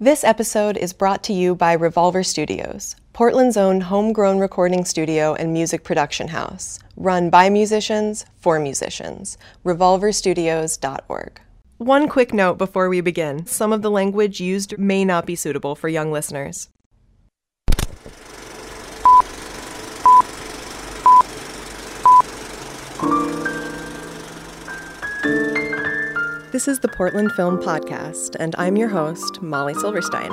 This episode is brought to you by Revolver Studios, Portland's own homegrown recording studio and music production house, run by musicians for musicians. RevolverStudios.org. One quick note before we begin some of the language used may not be suitable for young listeners. This is the Portland Film Podcast, and I'm your host, Molly Silverstein.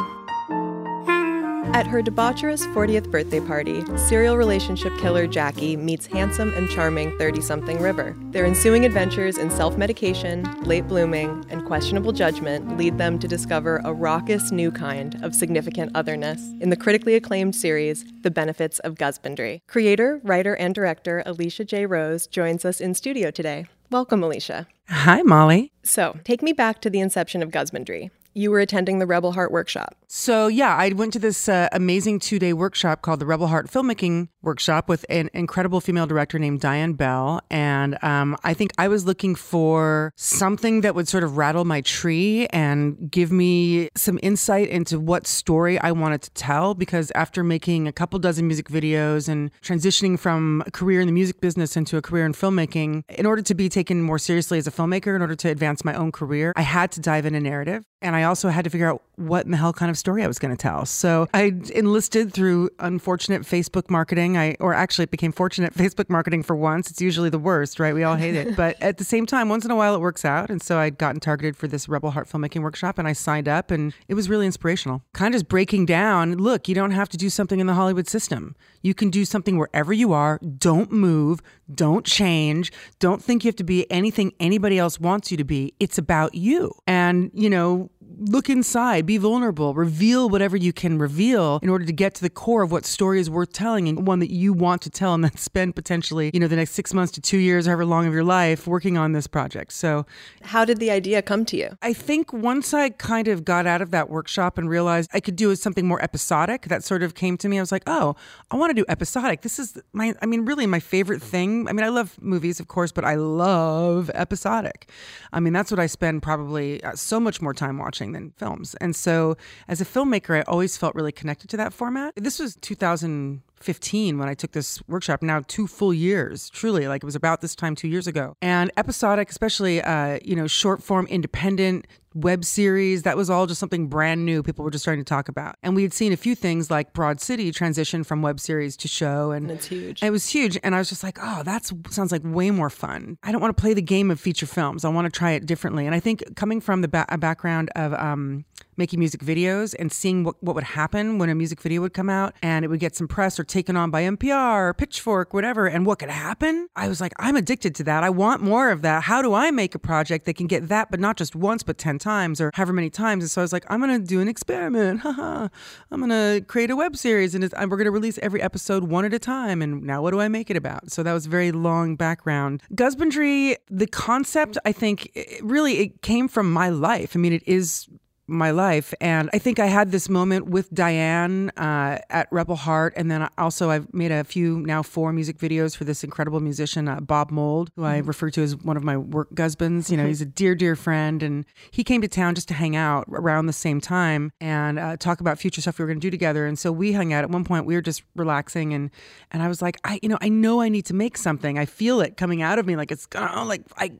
At her debaucherous 40th birthday party, serial relationship killer Jackie meets handsome and charming 30 something River. Their ensuing adventures in self medication, late blooming, and questionable judgment lead them to discover a raucous new kind of significant otherness in the critically acclaimed series, The Benefits of Gusbandry. Creator, writer, and director Alicia J. Rose joins us in studio today. Welcome, Alicia. Hi, Molly. So, take me back to the inception of Gusbandry. You were attending the Rebel Heart workshop. So, yeah, I went to this uh, amazing two day workshop called the Rebel Heart Filmmaking Workshop with an incredible female director named Diane Bell. And um, I think I was looking for something that would sort of rattle my tree and give me some insight into what story I wanted to tell. Because after making a couple dozen music videos and transitioning from a career in the music business into a career in filmmaking, in order to be taken more seriously as a filmmaker, in order to advance my own career, I had to dive in a narrative. And I also had to figure out what in the hell kind of story I was going to tell. So I enlisted through unfortunate Facebook marketing. I, or actually, it became fortunate Facebook marketing for once. It's usually the worst, right? We all hate it. But at the same time, once in a while it works out. And so I'd gotten targeted for this Rebel Heart filmmaking workshop and I signed up and it was really inspirational. Kind of just breaking down look, you don't have to do something in the Hollywood system. You can do something wherever you are. Don't move. Don't change. Don't think you have to be anything anybody else wants you to be. It's about you. And, you know, look inside, be vulnerable, reveal whatever you can reveal in order to get to the core of what story is worth telling and one that you want to tell and then spend potentially, you know, the next six months to two years, however long of your life working on this project. So, how did the idea come to you? I think once I kind of got out of that workshop and realized I could do something more episodic, that sort of came to me. I was like, oh, I want to do episodic. This is my, I mean, really my favorite thing. I mean, I love movies, of course, but I love episodic. I mean, that's what I spend probably uh, so much more time watching than films. And so as a filmmaker, I always felt really connected to that format. This was 2015 when I took this workshop, now two full years, truly, like it was about this time two years ago. And episodic, especially, uh, you know, short form, independent, web series. That was all just something brand new people were just starting to talk about. And we had seen a few things like Broad City transition from web series to show. And, and it's huge. it was huge. And I was just like, oh, that sounds like way more fun. I don't want to play the game of feature films. I want to try it differently. And I think coming from the ba- background of um, making music videos and seeing what, what would happen when a music video would come out and it would get some press or taken on by NPR or Pitchfork, whatever, and what could happen, I was like, I'm addicted to that. I want more of that. How do I make a project that can get that, but not just once, but 10 times or however many times? And so I was like, I'm going to do an experiment. Haha. I'm going to create a web series and we're going to release every episode one at a time. And now what do I make it about? So that was very long background. Gusbandry, the concept, I think, it really, it came from my life. I mean, it is my life. And I think I had this moment with Diane uh, at Rebel Heart. And then also, I've made a few, now four music videos for this incredible musician, uh, Bob Mould, who I mm-hmm. refer to as one of my work husbands. You know, he's a dear, dear friend. And he came to town just to hang out around the same time and uh, talk about future stuff we were going to do together. And so we hung out. At one point, we were just relaxing. And, and I was like, I, you know, I know I need to make something. I feel it coming out of me. Like it's, oh, like I,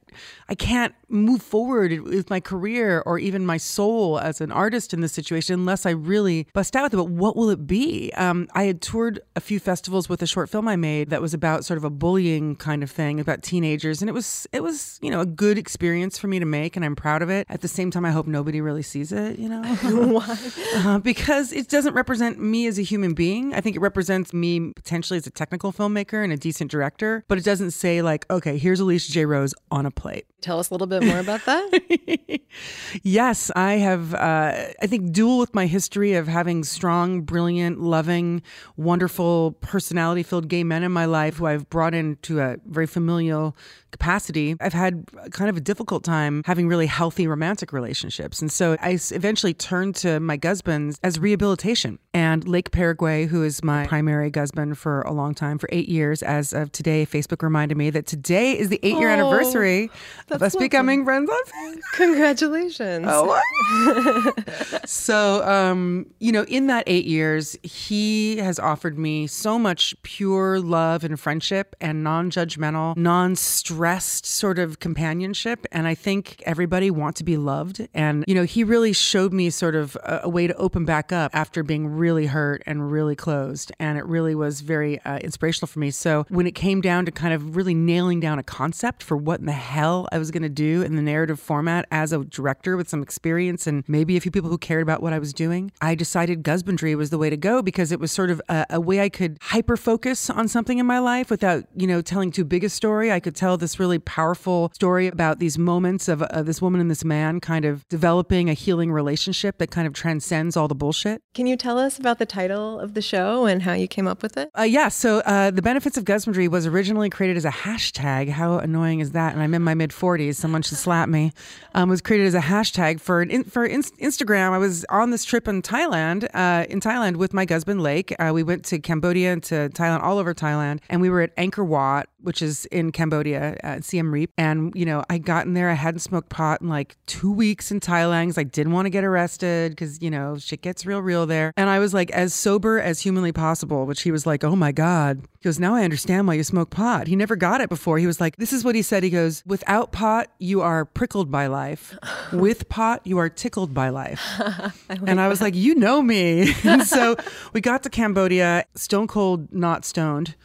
I can't move forward with my career or even my soul as an artist in this situation unless I really bust out with it. But what will it be? Um, I had toured a few festivals with a short film I made that was about sort of a bullying kind of thing about teenagers, and it was it was you know a good experience for me to make, and I'm proud of it. At the same time, I hope nobody really sees it. You know why? uh, because it doesn't represent me as a human being. I think it represents me potentially as a technical filmmaker and a decent director, but it doesn't say like, okay, here's Alicia J. Rose on a plate. Tell us a little bit more about that. yes, I have uh, I think, dual with my history of having strong, brilliant, loving, wonderful, personality filled gay men in my life who I've brought into a very familial capacity, I've had kind of a difficult time having really healthy romantic relationships. And so I eventually turned to my husbands as rehabilitation. And Lake Perriguey, who is my primary husband for a long time, for eight years, as of today, Facebook reminded me that today is the eight year oh, anniversary of us lovely. becoming friends on Facebook. Congratulations. Oh, so, um, you know, in that eight years, he has offered me so much pure love and friendship and non judgmental, non stressed sort of companionship. And I think everybody wants to be loved. And, you know, he really showed me sort of a, a way to open back up after being really hurt and really closed. And it really was very uh, inspirational for me. So when it came down to kind of really nailing down a concept for what in the hell I was going to do in the narrative format as a director with some experience and maybe a few people who cared about what I was doing, I decided Gusbandry was the way to go because it was sort of a, a way I could hyper focus on something in my life without, you know, telling too big a story. I could tell this really powerful story about these moments of, of this woman and this man kind of developing a healing relationship that kind of transcends all the bullshit. Can you tell us about the title of the show and how you came up with it? Uh, yeah. So, uh, The Benefits of Gusbandry was originally created as a hashtag. How annoying is that? And I'm in my mid 40s. Someone should slap me. Um, was created as a hashtag for an in, for in, Instagram. I was on this trip in Thailand, uh, in Thailand with my husband Lake. Uh, we went to Cambodia and to Thailand, all over Thailand, and we were at Angkor Wat, which is in Cambodia, at Siem Reap. And you know, I got in there. I hadn't smoked pot in like two weeks in Thailand because I didn't want to get arrested because you know shit gets real, real there. And I was like as sober as humanly possible. Which he was like, "Oh my god." He goes, "Now I understand why you smoke pot." He never got it before. He was like, "This is what he said." He goes, "Without pot, you are prickled by life. With pot, you are tickled by life." I like and I was that. like, "You know me." and so we got to Cambodia, stone cold, not stoned.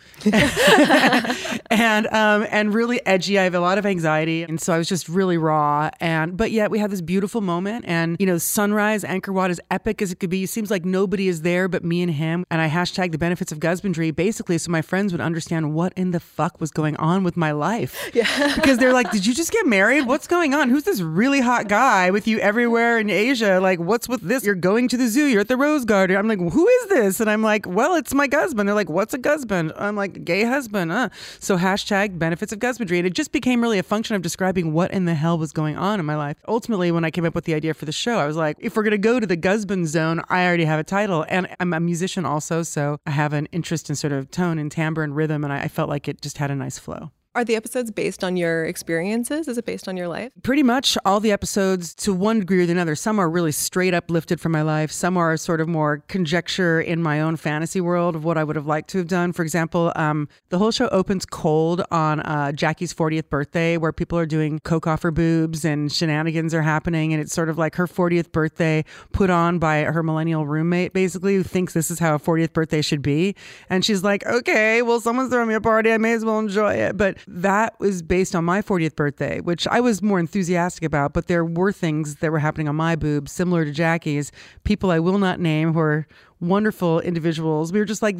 And um, and really edgy. I have a lot of anxiety, and so I was just really raw. And but yet we had this beautiful moment, and you know, sunrise Angkor Wat as epic as it could be. It seems like nobody is there but me and him. And I hashtag the benefits of Gusbandry basically so my friends would understand what in the fuck was going on with my life. Yeah, because they're like, "Did you just get married? What's going on? Who's this really hot guy with you everywhere in Asia? Like, what's with this? You're going to the zoo. You're at the Rose Garden. I'm like, who is this? And I'm like, well, it's my husband. They're like, what's a husband? I'm like, gay husband. Uh. So hashtag benefits of Gusbandry. And it just became really a function of describing what in the hell was going on in my life. Ultimately, when I came up with the idea for the show, I was like, if we're going to go to the husband zone, I already have a title. And I'm a musician also. So I have an interest in sort of tone and timbre and rhythm. And I, I felt like it just had a nice flow. Are the episodes based on your experiences? Is it based on your life? Pretty much all the episodes, to one degree or another. Some are really straight up lifted from my life. Some are sort of more conjecture in my own fantasy world of what I would have liked to have done. For example, um, the whole show opens cold on uh, Jackie's 40th birthday, where people are doing coke off her boobs and shenanigans are happening. And it's sort of like her 40th birthday put on by her millennial roommate, basically, who thinks this is how a 40th birthday should be. And she's like, okay, well, someone's throwing me a party. I may as well enjoy it. But that was based on my 40th birthday, which I was more enthusiastic about, but there were things that were happening on my boobs similar to Jackie's. People I will not name who are wonderful individuals. We were just like,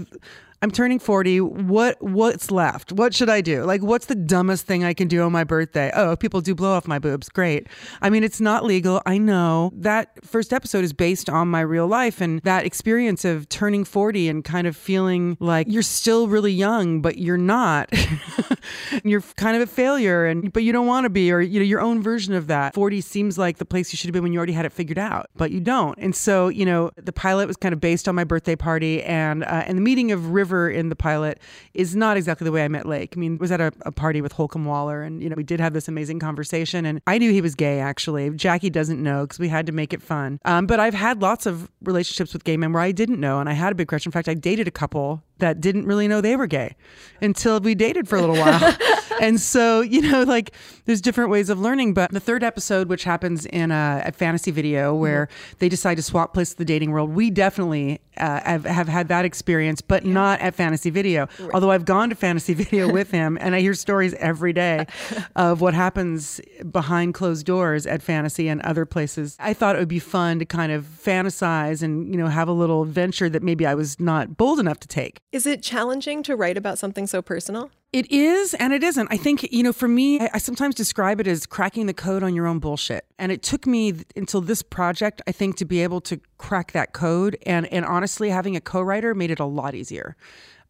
I'm turning 40. What what's left? What should I do? Like what's the dumbest thing I can do on my birthday? Oh, people do blow off my boobs. Great. I mean, it's not legal. I know. That first episode is based on my real life and that experience of turning 40 and kind of feeling like you're still really young, but you're not. you're kind of a failure and but you don't want to be or you know your own version of that. 40 seems like the place you should have been when you already had it figured out, but you don't. And so, you know, the pilot was kind of based on my birthday party and uh, and the meeting of River in the pilot is not exactly the way I met Lake. I mean, was at a, a party with Holcombe Waller, and you know we did have this amazing conversation, and I knew he was gay. Actually, Jackie doesn't know because we had to make it fun. Um, but I've had lots of relationships with gay men where I didn't know, and I had a big crush. In fact, I dated a couple that didn't really know they were gay until we dated for a little while. and so, you know, like there's different ways of learning. But the third episode, which happens in a, a fantasy video where mm-hmm. they decide to swap places the dating world, we definitely uh, have, have, had that experience, but yeah. not at fantasy video. Right. Although I've gone to fantasy video with him and I hear stories every day of what happens behind closed doors at fantasy and other places. I thought it would be fun to kind of fantasize and, you know, have a little adventure that maybe I was not bold enough to take. Is it challenging to write about something so personal? It is and it isn't. I think, you know, for me, I, I, sometimes describe it as cracking the code on your own bullshit. And it took me th- until this project, I think, to be able to crack that code. And, and honestly, having a co writer made it a lot easier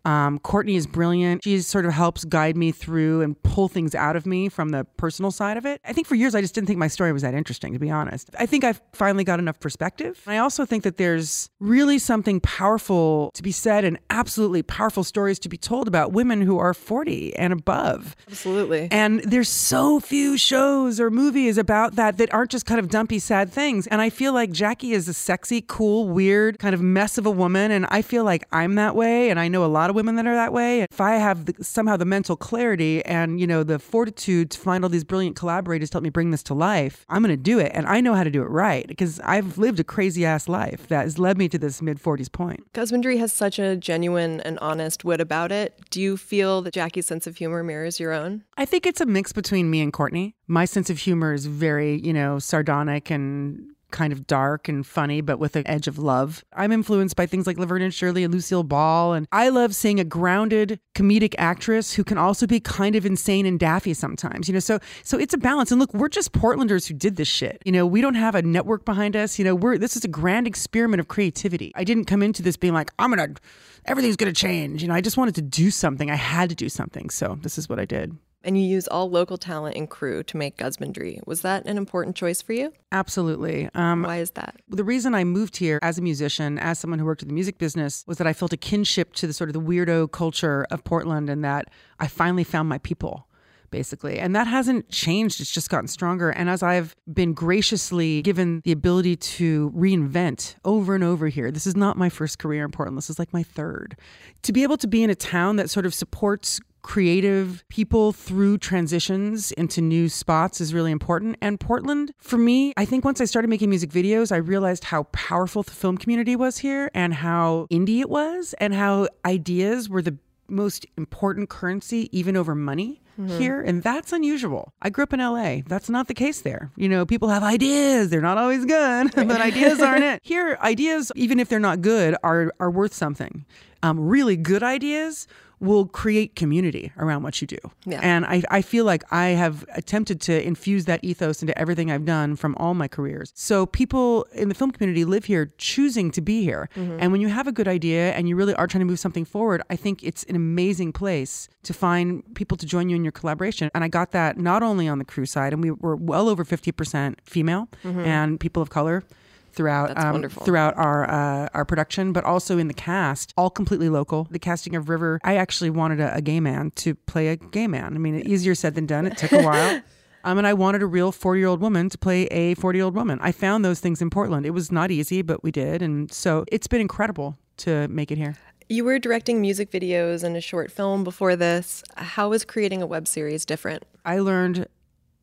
Um, Courtney is brilliant. She sort of helps guide me through and pull things out of me from the personal side of it. I think for years I just didn't think my story was that interesting, to be honest. I think I've finally got enough perspective. I also think that there's really something powerful to be said and absolutely powerful stories to be told about women who are 40 and above. Absolutely. And there's so few shows or movies about that that aren't just kind of dumpy, sad things. And I feel like Jackie is a sexy, cool, weird kind of mess of a woman. And I feel like I'm that way. And I know a lot of women that are that way. If I have the, somehow the mental clarity and, you know, the fortitude to find all these brilliant collaborators to help me bring this to life, I'm going to do it. And I know how to do it right because I've lived a crazy ass life that has led me to this mid 40s point. Gusbandry has such a genuine and honest wit about it. Do you feel that Jackie's sense of humor mirrors your own? I think it's a mix between me and Courtney. My sense of humor is very, you know, sardonic and kind of dark and funny, but with an edge of love. I'm influenced by things like Laverne and Shirley and Lucille Ball. And I love seeing a grounded comedic actress who can also be kind of insane and daffy sometimes, you know, so, so it's a balance. And look, we're just Portlanders who did this shit. You know, we don't have a network behind us. You know, we're, this is a grand experiment of creativity. I didn't come into this being like, I'm going to, everything's going to change. You know, I just wanted to do something. I had to do something. So this is what I did and you use all local talent and crew to make Gusbandry. Was that an important choice for you? Absolutely. Um, Why is that? The reason I moved here as a musician, as someone who worked in the music business, was that I felt a kinship to the sort of the weirdo culture of Portland and that I finally found my people basically. And that hasn't changed. It's just gotten stronger. And as I've been graciously given the ability to reinvent over and over here, this is not my first career in Portland. This is like my third. To be able to be in a town that sort of supports creative people through transitions into new spots is really important. And Portland, for me, I think once I started making music videos, I realized how powerful the film community was here and how indie it was and how ideas were the most important currency, even over money. Mm-hmm. Here, and that's unusual. I grew up in LA. That's not the case there. You know, people have ideas. They're not always good, but ideas aren't it. Here, ideas, even if they're not good, are are worth something. Um, really good ideas will create community around what you do. Yeah. And I, I feel like I have attempted to infuse that ethos into everything I've done from all my careers. So people in the film community live here choosing to be here. Mm-hmm. And when you have a good idea and you really are trying to move something forward, I think it's an amazing place to find people to join you in your collaboration. And I got that not only on the crew side, and we were well over 50% female mm-hmm. and people of color throughout um, throughout our uh, our production, but also in the cast, all completely local. The casting of River, I actually wanted a, a gay man to play a gay man. I mean, easier said than done. It took a while. Um, and I wanted a real 40 year old woman to play a 40 year old woman. I found those things in Portland. It was not easy, but we did. And so it's been incredible to make it here. You were directing music videos and a short film before this. How was creating a web series different? I learned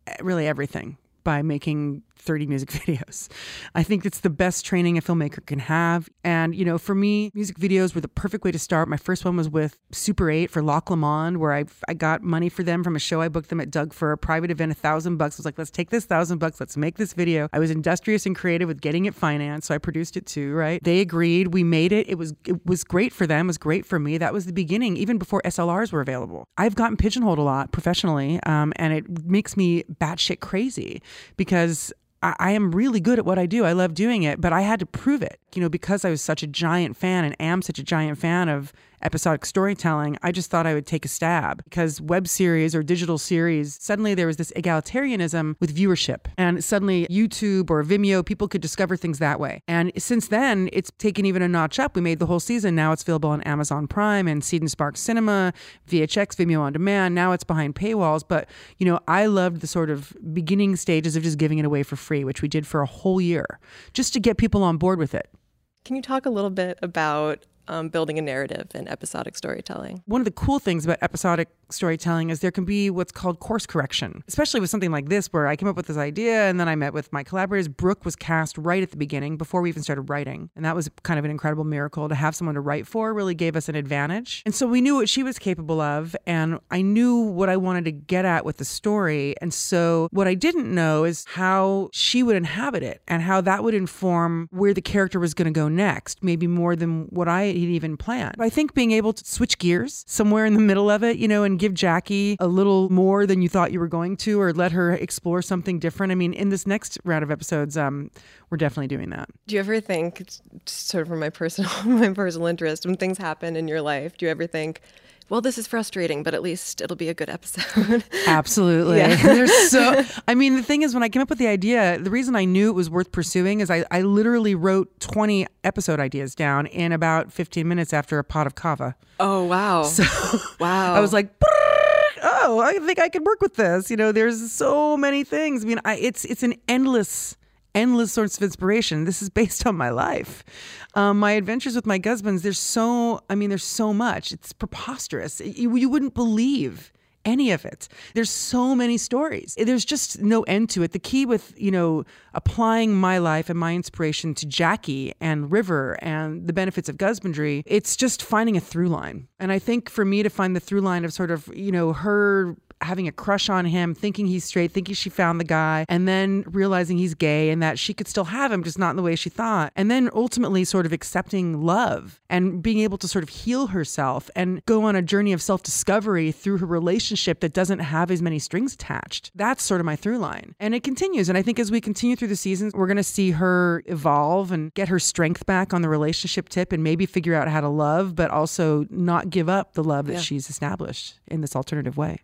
eh, really everything by making 30 music videos. I think it's the best training a filmmaker can have. And, you know, for me, music videos were the perfect way to start. My first one was with Super 8 for Loch Lomond, where I, I got money for them from a show I booked them at Doug for a private event, a thousand bucks. I was like, let's take this thousand bucks, let's make this video. I was industrious and creative with getting it financed, so I produced it too, right? They agreed, we made it. It was it was great for them, it was great for me. That was the beginning, even before SLRs were available. I've gotten pigeonholed a lot professionally, um, and it makes me batshit crazy because I, I am really good at what I do. I love doing it, but I had to prove it, you know, because I was such a giant fan and am such a giant fan of episodic storytelling, I just thought I would take a stab because web series or digital series, suddenly there was this egalitarianism with viewership. And suddenly YouTube or Vimeo, people could discover things that way. And since then, it's taken even a notch up. We made the whole season. Now it's available on Amazon Prime and Seed and Spark Cinema, VHX, Vimeo on demand. Now it's behind paywalls. But, you know, I loved the sort of beginning stages of just giving it away for free, which we did for a whole year just to get people on board with it. Can you talk a little bit about um, building a narrative and episodic storytelling. One of the cool things about episodic storytelling is there can be what's called course correction, especially with something like this, where I came up with this idea and then I met with my collaborators. Brooke was cast right at the beginning before we even started writing. And that was kind of an incredible miracle to have someone to write for, really gave us an advantage. And so we knew what she was capable of, and I knew what I wanted to get at with the story. And so what I didn't know is how she would inhabit it and how that would inform where the character was going to go next, maybe more than what I had even planned. I think being able to switch gears somewhere in the middle of it, you know, and give Jackie a little more than you thought you were going to, or let her explore something different. I mean, in this next round of episodes, um, we're definitely doing that. Do you ever think, sort of from my personal my personal interest, when things happen in your life, do you ever think? Well, this is frustrating, but at least it'll be a good episode. Absolutely. Yeah. There's so, I mean, the thing is, when I came up with the idea, the reason I knew it was worth pursuing is I, I literally wrote 20 episode ideas down in about 15 minutes after a pot of kava. Oh, wow. So, wow. I was like, oh, I think I could work with this. You know, there's so many things. I mean, I, it's, it's an endless endless source of inspiration. This is based on my life. Um, my adventures with my husbands, there's so, I mean, there's so much. It's preposterous. You, you wouldn't believe any of it. There's so many stories. There's just no end to it. The key with, you know, applying my life and my inspiration to Jackie and River and the benefits of Gusbandry, it's just finding a through line. And I think for me to find the through line of sort of, you know, her having a crush on him, thinking he's straight, thinking she found the guy, and then realizing he's gay and that she could still have him, just not in the way she thought. And then ultimately sort of accepting love and being able to sort of heal herself and go on a journey of self discovery through her relationship that doesn't have as many strings attached. That's sort of my through line. And it continues. And I think as we continue through the seasons, we're going to see her evolve and get her strength back on the relationship tip and maybe figure out how to love, but also not give up the love that yeah. she's established in this alternative way.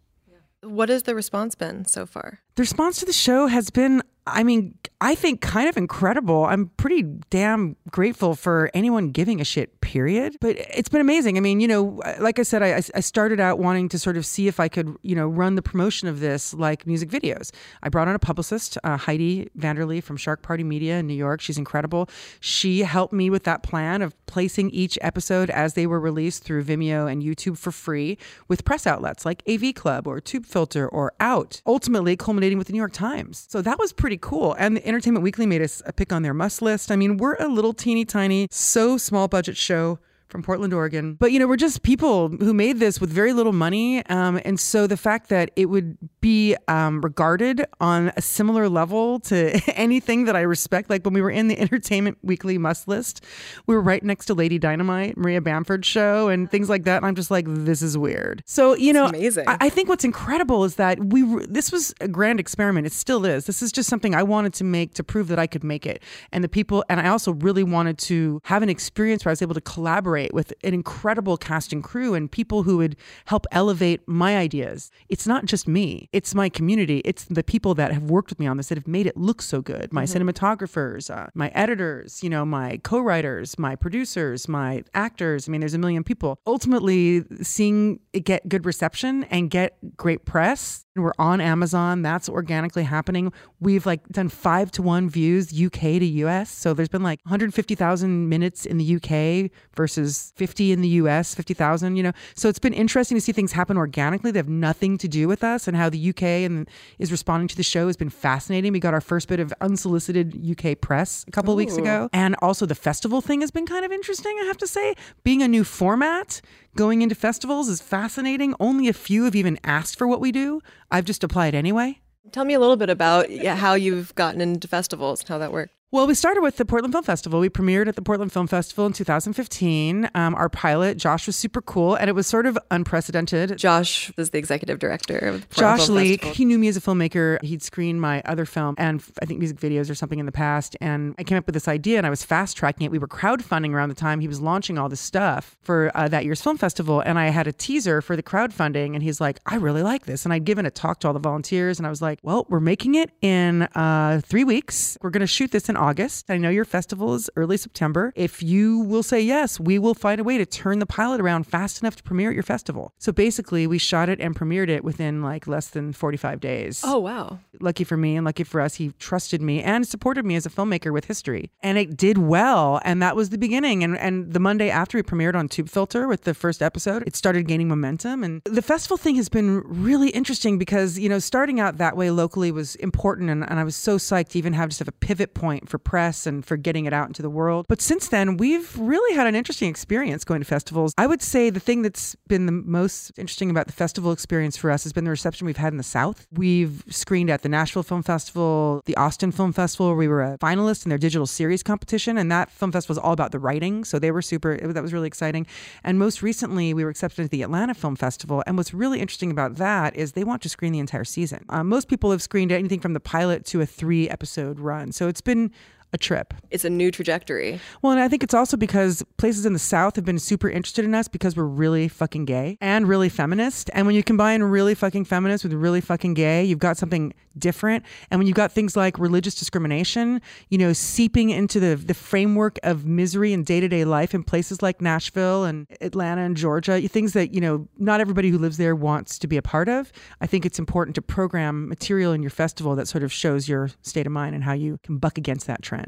What has the response been so far? The response to the show has been I mean, I think kind of incredible. I'm pretty damn grateful for anyone giving a shit, period. But it's been amazing. I mean, you know, like I said, I, I started out wanting to sort of see if I could, you know, run the promotion of this like music videos. I brought on a publicist, uh, Heidi Vanderlee from Shark Party Media in New York. She's incredible. She helped me with that plan of placing each episode as they were released through Vimeo and YouTube for free with press outlets like AV Club or Tube Filter or Out, ultimately culminating with the New York Times. So that was pretty pretty cool. And the Entertainment Weekly made us a pick on their must list. I mean, we're a little teeny tiny, so small budget show from Portland, Oregon. But you know, we're just people who made this with very little money, um, and so the fact that it would be um, regarded on a similar level to anything that I respect, like when we were in the Entertainment Weekly must list, we were right next to Lady Dynamite, Maria Bamford's show, and things like that. And I'm just like, this is weird. So you know, amazing. I, I, think what's incredible is that we this was a grand experiment. It still is. This is just something I wanted to make to prove that I could make it, and the people, and I also really wanted to have an experience where I was able to collaborate collaborate with an incredible cast and crew and people who would help elevate my ideas. It's not just me, it's my community. It's the people that have worked with me on this that have made it look so good. My mm-hmm. cinematographers, uh, my editors, you know, my co writers, my producers, my actors. I mean, there's a million people. Ultimately, seeing it get good reception and get great press we're on Amazon. That's organically happening. We've like done five to one views UK to US. So there's been like 150,000 minutes in the UK versus 50 in the US, 50,000, you know. So it's been interesting to see things happen organically. They have nothing to do with us and how the UK and is responding to the show has been fascinating. We got our first bit of unsolicited UK press a couple weeks ago. And also the festival thing has been kind of interesting, I have to say. Being a new format, going into festivals is fascinating. Only a few have even asked for what we do. I've just applied anyway. Tell me a little bit about how you've gotten into festivals and how that worked. Well, we started with the Portland Film Festival. We premiered at the Portland Film Festival in 2015. Um, our pilot, Josh, was super cool, and it was sort of unprecedented. Josh is the executive director of the Josh Film Leake. Festival. He knew me as a filmmaker. He'd screened my other film and I think music videos or something in the past. And I came up with this idea, and I was fast tracking it. We were crowdfunding around the time he was launching all this stuff for uh, that year's film festival, and I had a teaser for the crowdfunding, and he's like, "I really like this," and I'd given a talk to all the volunteers, and I was like, "Well, we're making it in uh, three weeks. We're going to shoot this in August. I know your festival is early September. If you will say yes, we will find a way to turn the pilot around fast enough to premiere at your festival. So basically, we shot it and premiered it within like less than 45 days. Oh, wow. Lucky for me and lucky for us, he trusted me and supported me as a filmmaker with history. And it did well. And that was the beginning. And, and the Monday after we premiered on Tube Filter with the first episode, it started gaining momentum. And the festival thing has been really interesting because, you know, starting out that way locally was important. And, and I was so psyched to even have just have a pivot point point for press and for getting it out into the world. But since then, we've really had an interesting experience going to festivals. I would say the thing that's been the most interesting about the festival experience for us has been the reception we've had in the South. We've screened at the Nashville Film Festival, the Austin Film Festival, we were a finalist in their digital series competition. And that film festival was all about the writing. So they were super, that was really exciting. And most recently, we were accepted at the Atlanta Film Festival. And what's really interesting about that is they want to screen the entire season. Um, most people have screened anything from the pilot to a three episode run. So it's been a trip. It's a new trajectory. Well, and I think it's also because places in the South have been super interested in us because we're really fucking gay and really feminist. And when you combine really fucking feminist with really fucking gay, you've got something different. And when you've got things like religious discrimination, you know, seeping into the, the framework of misery in day to day life in places like Nashville and Atlanta and Georgia, things that, you know, not everybody who lives there wants to be a part of, I think it's important to program material in your festival that sort of shows your state of mind and how you can buck against that trend.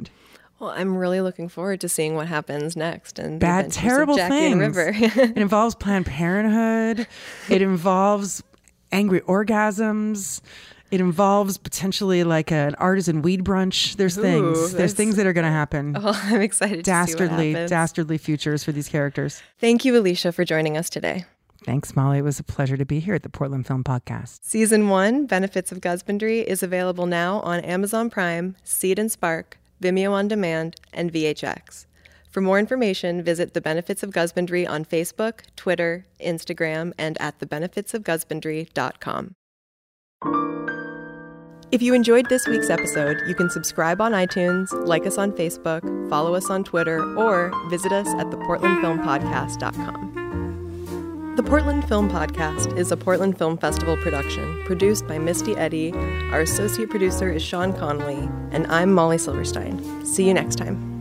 Well, I'm really looking forward to seeing what happens next. And bad, terrible things. River. it involves Planned Parenthood. It involves angry orgasms. It involves potentially like an artisan weed brunch. There's Ooh, things. There's things that are going to happen. Oh, I'm excited. Dastardly, dastardly futures for these characters. Thank you, Alicia, for joining us today. Thanks, Molly. It was a pleasure to be here at the Portland Film Podcast. Season one, Benefits of Gusbandry, is available now on Amazon Prime, Seed and Spark, Vimeo on Demand, and VHX. For more information, visit The Benefits of Gusbandry on Facebook, Twitter, Instagram, and at thebenefitsofgusbandry.com. If you enjoyed this week's episode, you can subscribe on iTunes, like us on Facebook, follow us on Twitter, or visit us at theportlandfilmpodcast.com. The Portland Film Podcast is a Portland Film Festival production produced by Misty Eddy. Our associate producer is Sean Connolly, and I'm Molly Silverstein. See you next time.